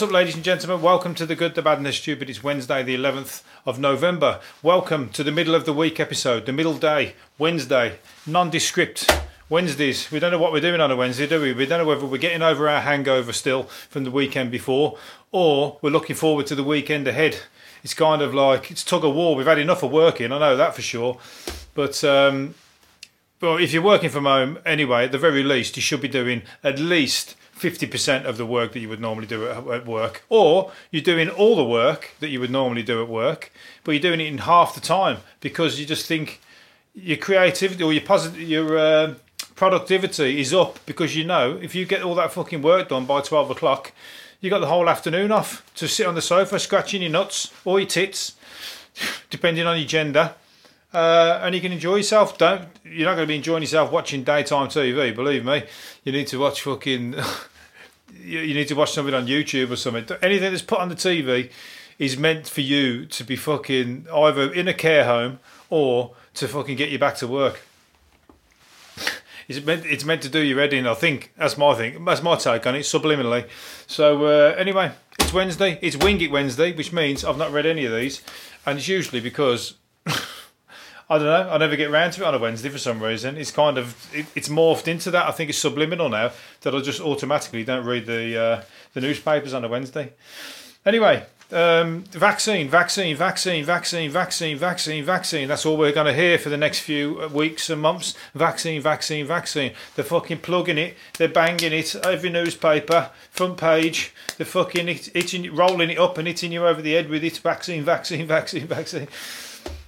What's up, ladies and gentlemen? Welcome to the Good, the Bad, and the Stupid. It's Wednesday, the 11th of November. Welcome to the middle of the week episode, the middle day, Wednesday, nondescript. Wednesdays. We don't know what we're doing on a Wednesday, do we? We don't know whether we're getting over our hangover still from the weekend before or we're looking forward to the weekend ahead. It's kind of like it's tug of war. We've had enough of working, I know that for sure. But um, if you're working from home anyway, at the very least, you should be doing at least 50% of the work that you would normally do at, work. Or you're doing all the work that you would normally do at work, but you're doing it in half the time because you just think your creativity or your positive, your uh, productivity is up because you know if you get all that fucking work done by 12 o'clock, you got the whole afternoon off to sit on the sofa scratching your nuts or your tits, depending on your gender uh, and you can enjoy yourself. Don't you're not going to be enjoying yourself watching daytime TV. Believe me, you need to watch fucking. you need to watch something on YouTube or something. Anything that's put on the TV is meant for you to be fucking either in a care home or to fucking get you back to work. It's meant, it's meant to do your head in. I think that's my thing. That's my take on it, subliminally. So uh, anyway, it's Wednesday. It's Wing It Wednesday, which means I've not read any of these, and it's usually because I don't know. I never get round to it on a Wednesday for some reason. It's kind of it, it's morphed into that. I think it's subliminal now that I just automatically don't read the uh, the newspapers on a Wednesday. Anyway, um, vaccine, vaccine, vaccine, vaccine, vaccine, vaccine, vaccine. That's all we're going to hear for the next few weeks and months. Vaccine, vaccine, vaccine. They're fucking plugging it. They're banging it. Every newspaper, front page. They're fucking it, hitting, rolling it up and hitting you over the head with it. Vaccine, vaccine, vaccine, vaccine.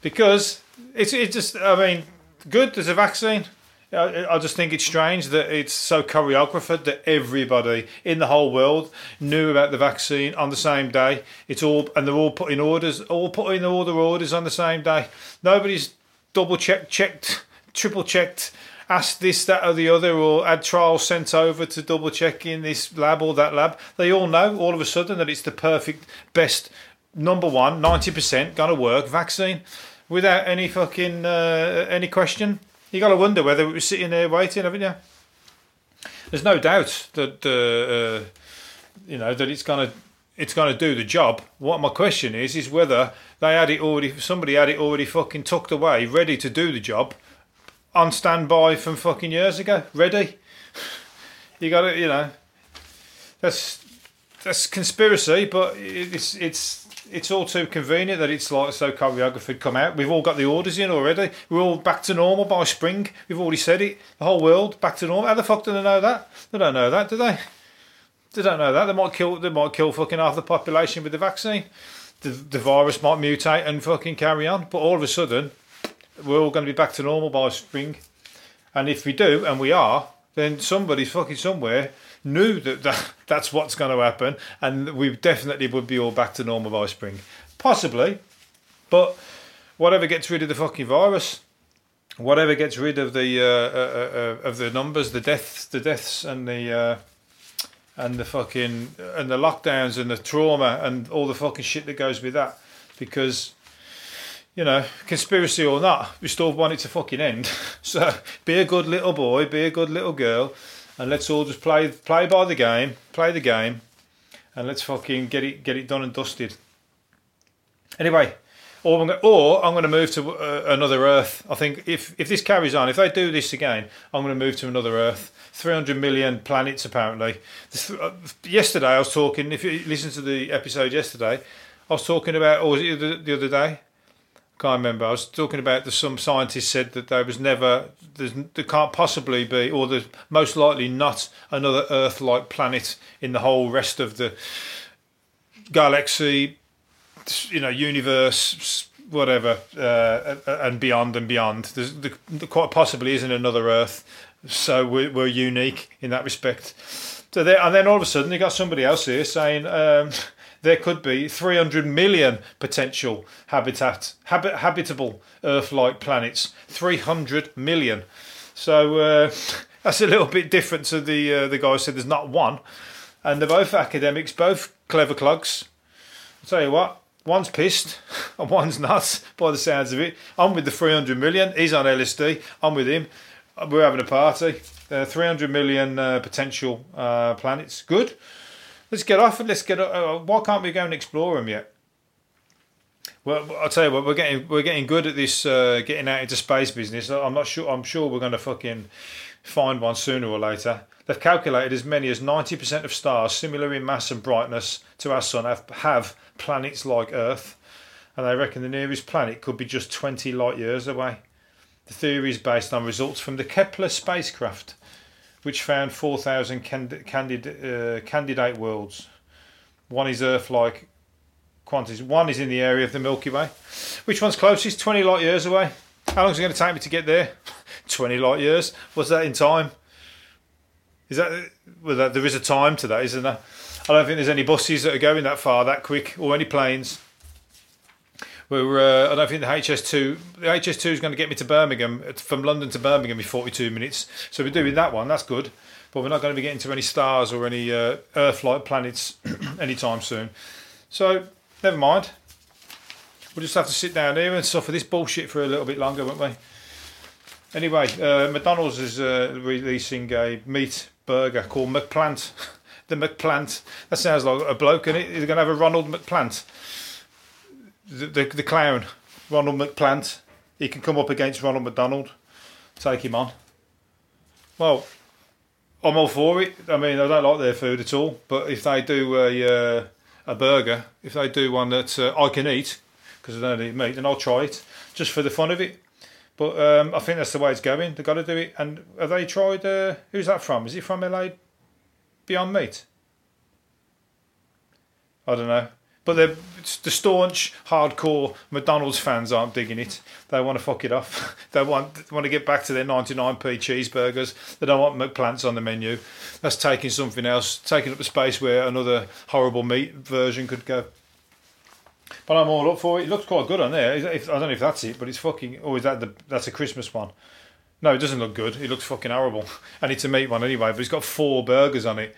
Because it's it's just I mean, good. There's a vaccine. I, I just think it's strange that it's so choreographed that everybody in the whole world knew about the vaccine on the same day. It's all and they're all putting orders, all putting all their orders on the same day. Nobody's double checked, checked, triple checked, asked this, that, or the other, or had trials sent over to double check in this lab or that lab. They all know all of a sudden that it's the perfect, best, number one, 90% going to work vaccine without any fucking uh, any question. You got to wonder whether it was sitting there waiting, haven't you? There's no doubt that uh, uh, you know that it's gonna it's gonna do the job. What my question is is whether they had it already. Somebody had it already fucking tucked away, ready to do the job, on standby from fucking years ago, ready. You got to, you know, that's that's conspiracy, but it's it's it's all too convenient that it's like so choreographed come out. We've all got the orders in already. We're all back to normal by spring. We've already said it. The whole world back to normal. How the fuck do they know that? They don't know that, do they? They don't know that. They might kill. They might kill fucking half the population with the vaccine. The the virus might mutate and fucking carry on. But all of a sudden, we're all going to be back to normal by spring. And if we do, and we are, then somebody's fucking somewhere knew that, that that's what's going to happen, and we definitely would be all back to normal by spring. Possibly, but whatever gets rid of the fucking virus, whatever gets rid of the uh, uh, uh, of the numbers, the deaths, the deaths, and the uh, and the fucking and the lockdowns and the trauma and all the fucking shit that goes with that, because you know, conspiracy or not, we still want it to fucking end. So be a good little boy, be a good little girl, and let's all just play play by the game, play the game, and let's fucking get it get it done and dusted. Anyway, or I'm going, or I'm going to move to uh, another Earth. I think if if this carries on, if they do this again, I'm going to move to another Earth. 300 million planets apparently. This, uh, yesterday I was talking. If you listen to the episode yesterday, I was talking about, or was it the, the other day? Can't remember. I was talking about that some scientists said that there was never, there can't possibly be, or there's most likely not another Earth-like planet in the whole rest of the galaxy, you know, universe, whatever, uh, and beyond and beyond. There's, there quite possibly isn't another Earth, so we're, we're unique in that respect. So there, and then all of a sudden you got somebody else here saying. Um, there could be 300 million potential habitat habit, habitable Earth-like planets. 300 million. So uh, that's a little bit different to the uh, the guy who said there's not one. And they're both academics, both clever clugs. I'll tell you what, one's pissed and one's nuts by the sounds of it. I'm with the 300 million. He's on LSD. I'm with him. We're having a party. Uh, 300 million uh, potential uh, planets. Good Let's get off and let's get. Uh, why can't we go and explore them yet? Well, I'll tell you what, we're getting we're getting good at this uh, getting out into space business. I'm not sure. I'm sure we're going to fucking find one sooner or later. They've calculated as many as 90% of stars similar in mass and brightness to our sun have, have planets like Earth, and they reckon the nearest planet could be just 20 light years away. The theory is based on results from the Kepler spacecraft, which found 4,000 candid, uh, candidate worlds. One is Earth-like quantities. One is in the area of the Milky Way. Which one's closest? 20 light years away. How long is it going to take me to get there? 20 light years. What's that in time? Is that well? That, there is a time to that, isn't there? I don't think there's any buses that are going that far that quick, or any planes. We're, uh, I don't think the HS2, the HS2 is going to get me to Birmingham from London to Birmingham in 42 minutes. So we're doing that one. That's good, but we're not going to be getting to any stars or any uh, Earth-like planets anytime soon. So never mind. We'll just have to sit down here and suffer this bullshit for a little bit longer, won't we? Anyway, uh, McDonald's is uh, releasing a meat burger called McPlant. the McPlant. That sounds like a bloke, and it? They're going to have a Ronald McPlant. The, the, the clown, Ronald McPlant. He can come up against Ronald McDonald. Take him on. Well, I'm all for it. I mean, I don't like their food at all, but if they do a uh, a burger, if they do one that uh, I can eat because I don't eat meat, then I'll try it just for the fun of it. But um, I think that's the way it's going. They've got to do it. And have they tried? Uh, who's that from? Is it from LA Beyond Meat? I don't know. But the staunch, hardcore McDonald's fans aren't digging it. They want to fuck it off. they want want to get back to their 99p cheeseburgers. They don't want McPlants on the menu. That's taking something else, taking up the space where another horrible meat version could go. But I'm all up for it. It looks quite good on there. I don't know if that's it, but it's fucking. Oh, is that the? That's a Christmas one. No, it doesn't look good. It looks fucking horrible. And it's a meat one anyway, but it's got four burgers on it.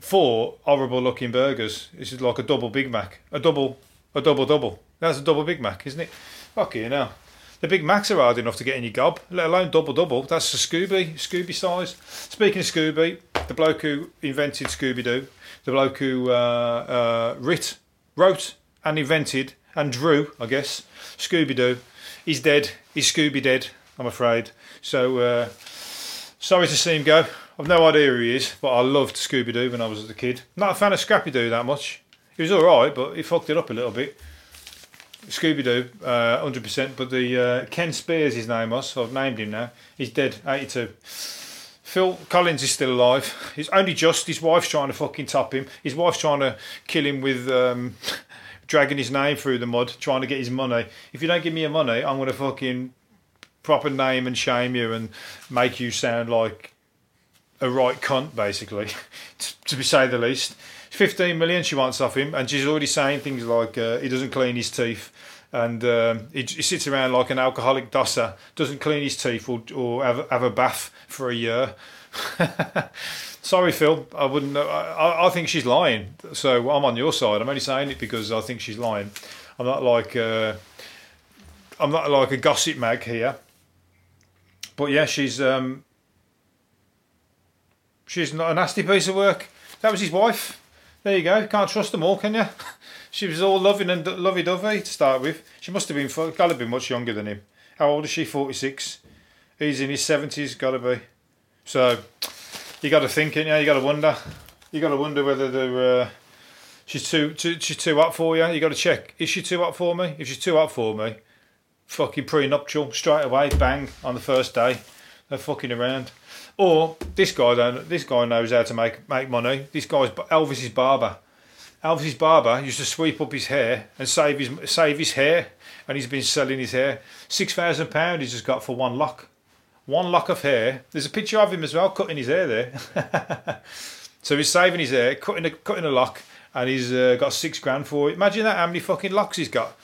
Four horrible looking burgers. This is like a double Big Mac. A double, a double double. That's a double Big Mac, isn't it? Fuck you now. The Big Macs are hard enough to get in your gob, let alone double double. That's a Scooby, Scooby size. Speaking of Scooby, the bloke who invented Scooby Doo, the bloke who uh, uh, writ, wrote and invented and drew, I guess, Scooby Doo. He's dead. He's Scooby dead, I'm afraid. So uh, sorry to see him go. I've no idea who he is, but I loved Scooby Doo when I was a kid. Not a fan of Scrappy Doo that much. He was all right, but he fucked it up a little bit. Scooby Doo, uh, 100%. But the uh, Ken Spears, his name was. I've named him now. He's dead, 82. Phil Collins is still alive. He's only just. His wife's trying to fucking top him. His wife's trying to kill him with um, dragging his name through the mud, trying to get his money. If you don't give me your money, I'm going to fucking proper name and shame you and make you sound like a right cunt, basically, to say the least. 15 million she wants off him, and she's already saying things like uh, he doesn't clean his teeth and um, he, he, sits around like an alcoholic dosser, doesn't clean his teeth or, or have, have a bath for a year. Sorry, Phil. I wouldn't. I, I think she's lying. So I'm on your side. I'm only saying it because I think she's lying. I'm not like uh, I'm not like a gossip mag here. But yeah, she's um, she's not a nasty piece of work. That was his wife. There you go. Can't trust them all, can you? she was all loving and lovey-dovey to start with. She must have been got to be much younger than him. How old is she? Forty six. He's in his seventies. Got to be. So you got to think it. Yeah, you got to wonder. You got to wonder whether the uh, she's too, too she's too up for you. You got to check. Is she too up for me? If she's too up for me, fucking prenuptial straight away, bang on the first day. They're fucking around. Or this guy don't. This guy knows how to make make money. This guy's Elvis's barber. Elvis's barber used to sweep up his hair and save his save his hair, and he's been selling his hair. Six thousand pound he's just got for one lock one lock of hair. There's a picture of him as well, cutting his hair there. so he's saving his hair, cutting a cutting a lock, and he's uh, got six grand for it. Imagine that, how many fucking locks he's got.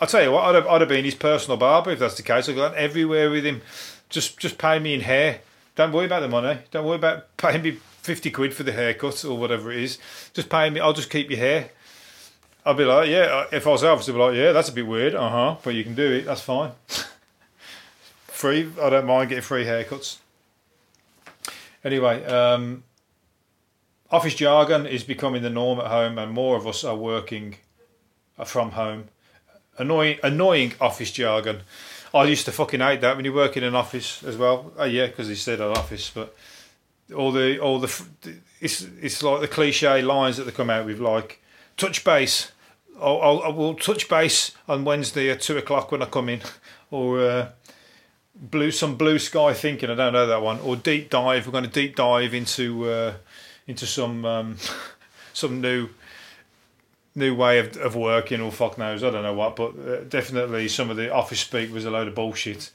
I'll tell you what, I'd have, I'd have been his personal barber if that's the case. I've gone everywhere with him. Just just pay me in hair. Don't worry about the money. Don't worry about paying me 50 quid for the haircut or whatever it is. Just pay me, I'll just keep your hair. I'll be like, yeah, if I was Elvis, I'd be like, yeah, that's a bit weird, uh huh, but you can do it, that's fine. free. I don't mind getting free haircuts. Anyway, um, office jargon is becoming the norm at home, and more of us are working from home. Annoying, annoying office jargon. I used to fucking hate that when you work in an office as well. Oh yeah, because he said an office, but all the all the it's it's like the cliche lines that they come out with, like touch base. I'll, I'll I will touch base on Wednesday at two o'clock when I come in, or uh, blue some blue sky thinking. I don't know that one. Or deep dive. We're going to deep dive into uh, into some um, some new new way of, of working or fuck knows I don't know what but uh, definitely some of the office speak was a load of bullshit.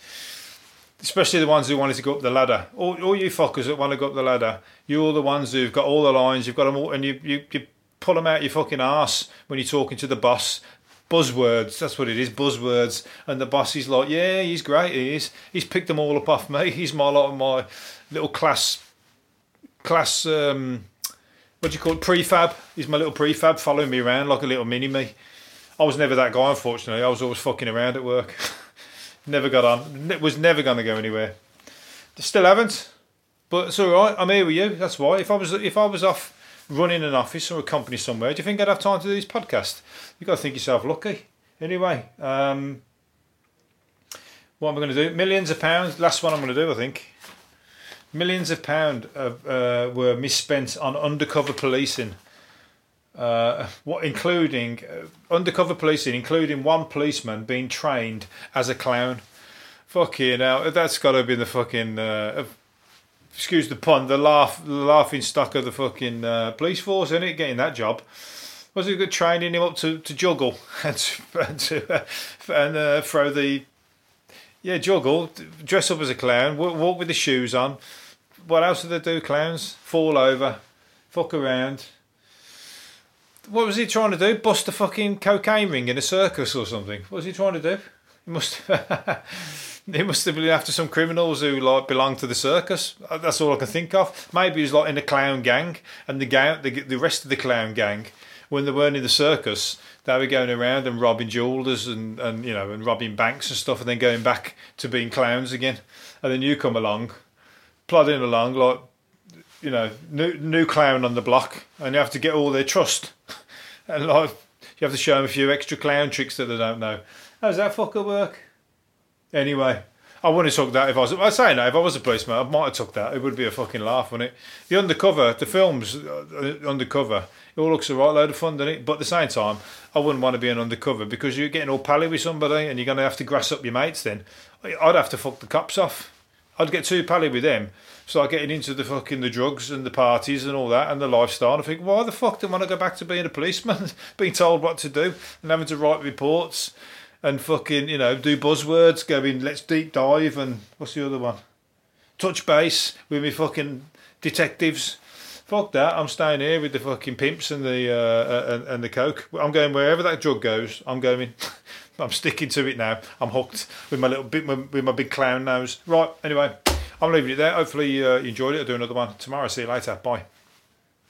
Especially the ones who wanted to go up the ladder. All, all you fuckers that want to go up the ladder you're the ones who've got all the lines you've got them all and you, you, you pull them out your fucking ass when you're talking to the boss. Buzzwords that's what it is buzzwords. And the boss is like yeah he's great he is. He's picked them all up off me. He's my lot of my little class class um, what do you call it? Prefab. He's my little prefab following me around like a little mini me. I was never that guy, unfortunately. I was always fucking around at work. never got on. It was never going to go anywhere. Still haven't. But it's all right. I'm here with you. That's why. If I was if I was off running an office or a company somewhere, do you think I'd have time to do this podcast? You've got to think yourself lucky. Anyway, um, what am I going to do? Millions of pounds. Last one I'm going to do, I think. Millions of pounds uh, were misspent on undercover policing. Uh, what including uh, undercover policing, including one policeman being trained as a clown. Fucking hell, that's got to be the fucking uh, excuse the pun, the laugh, laughing stock of the fucking uh, police force, isn't it? Getting that job. Was it good training him up to, to juggle and to, and, to, uh, and uh, throw the yeah juggle, dress up as a clown, walk, walk with the shoes on, what else did they do, clowns? Fall over, fuck around. What was he trying to do? Bust a fucking cocaine ring in a circus or something? What was he trying to do? He must. he must have been after some criminals who like belong to the circus. Uh, that's all I can think of. Maybe he was like in a clown gang, and the gang, the, the rest of the clown gang, when they weren't in the circus, they were going around and robbing jewelers and, and you know and robbing banks and stuff, and then going back to being clowns again. And then you come along plodding along like you know new new clown on the block, and you have to get all their trust, and like you have to show them a few extra clown tricks that they don't know. How does that fucker work? Anyway. I wouldn't have took that if I was. I say no. If I was a policeman, I might have took that. It would be a fucking laugh, wouldn't it? The undercover, the films uh, undercover, it all looks a right load of fun, doesn't it? But at the same time, I wouldn't want to be an undercover because you're getting all pally with somebody and you're going to have to grass up your mates. Then I'd have to fuck the cops off. I'd get too pally with them, start getting into the fucking the drugs and the parties and all that and the lifestyle. And I think, why the fuck do I want to go back to being a policeman, being told what to do and having to write reports and fucking you know do buzzwords, going let's deep dive and what's the other one? Touch base with me fucking detectives. Fuck that! I'm staying here with the fucking pimps and the uh, and, and the coke. I'm going wherever that drug goes. I'm going. I'm sticking to it now. I'm hooked with my little bit with my big clown nose. Right. Anyway, I'm leaving it there. Hopefully uh, you enjoyed it. I'll do another one tomorrow. See you later. Bye.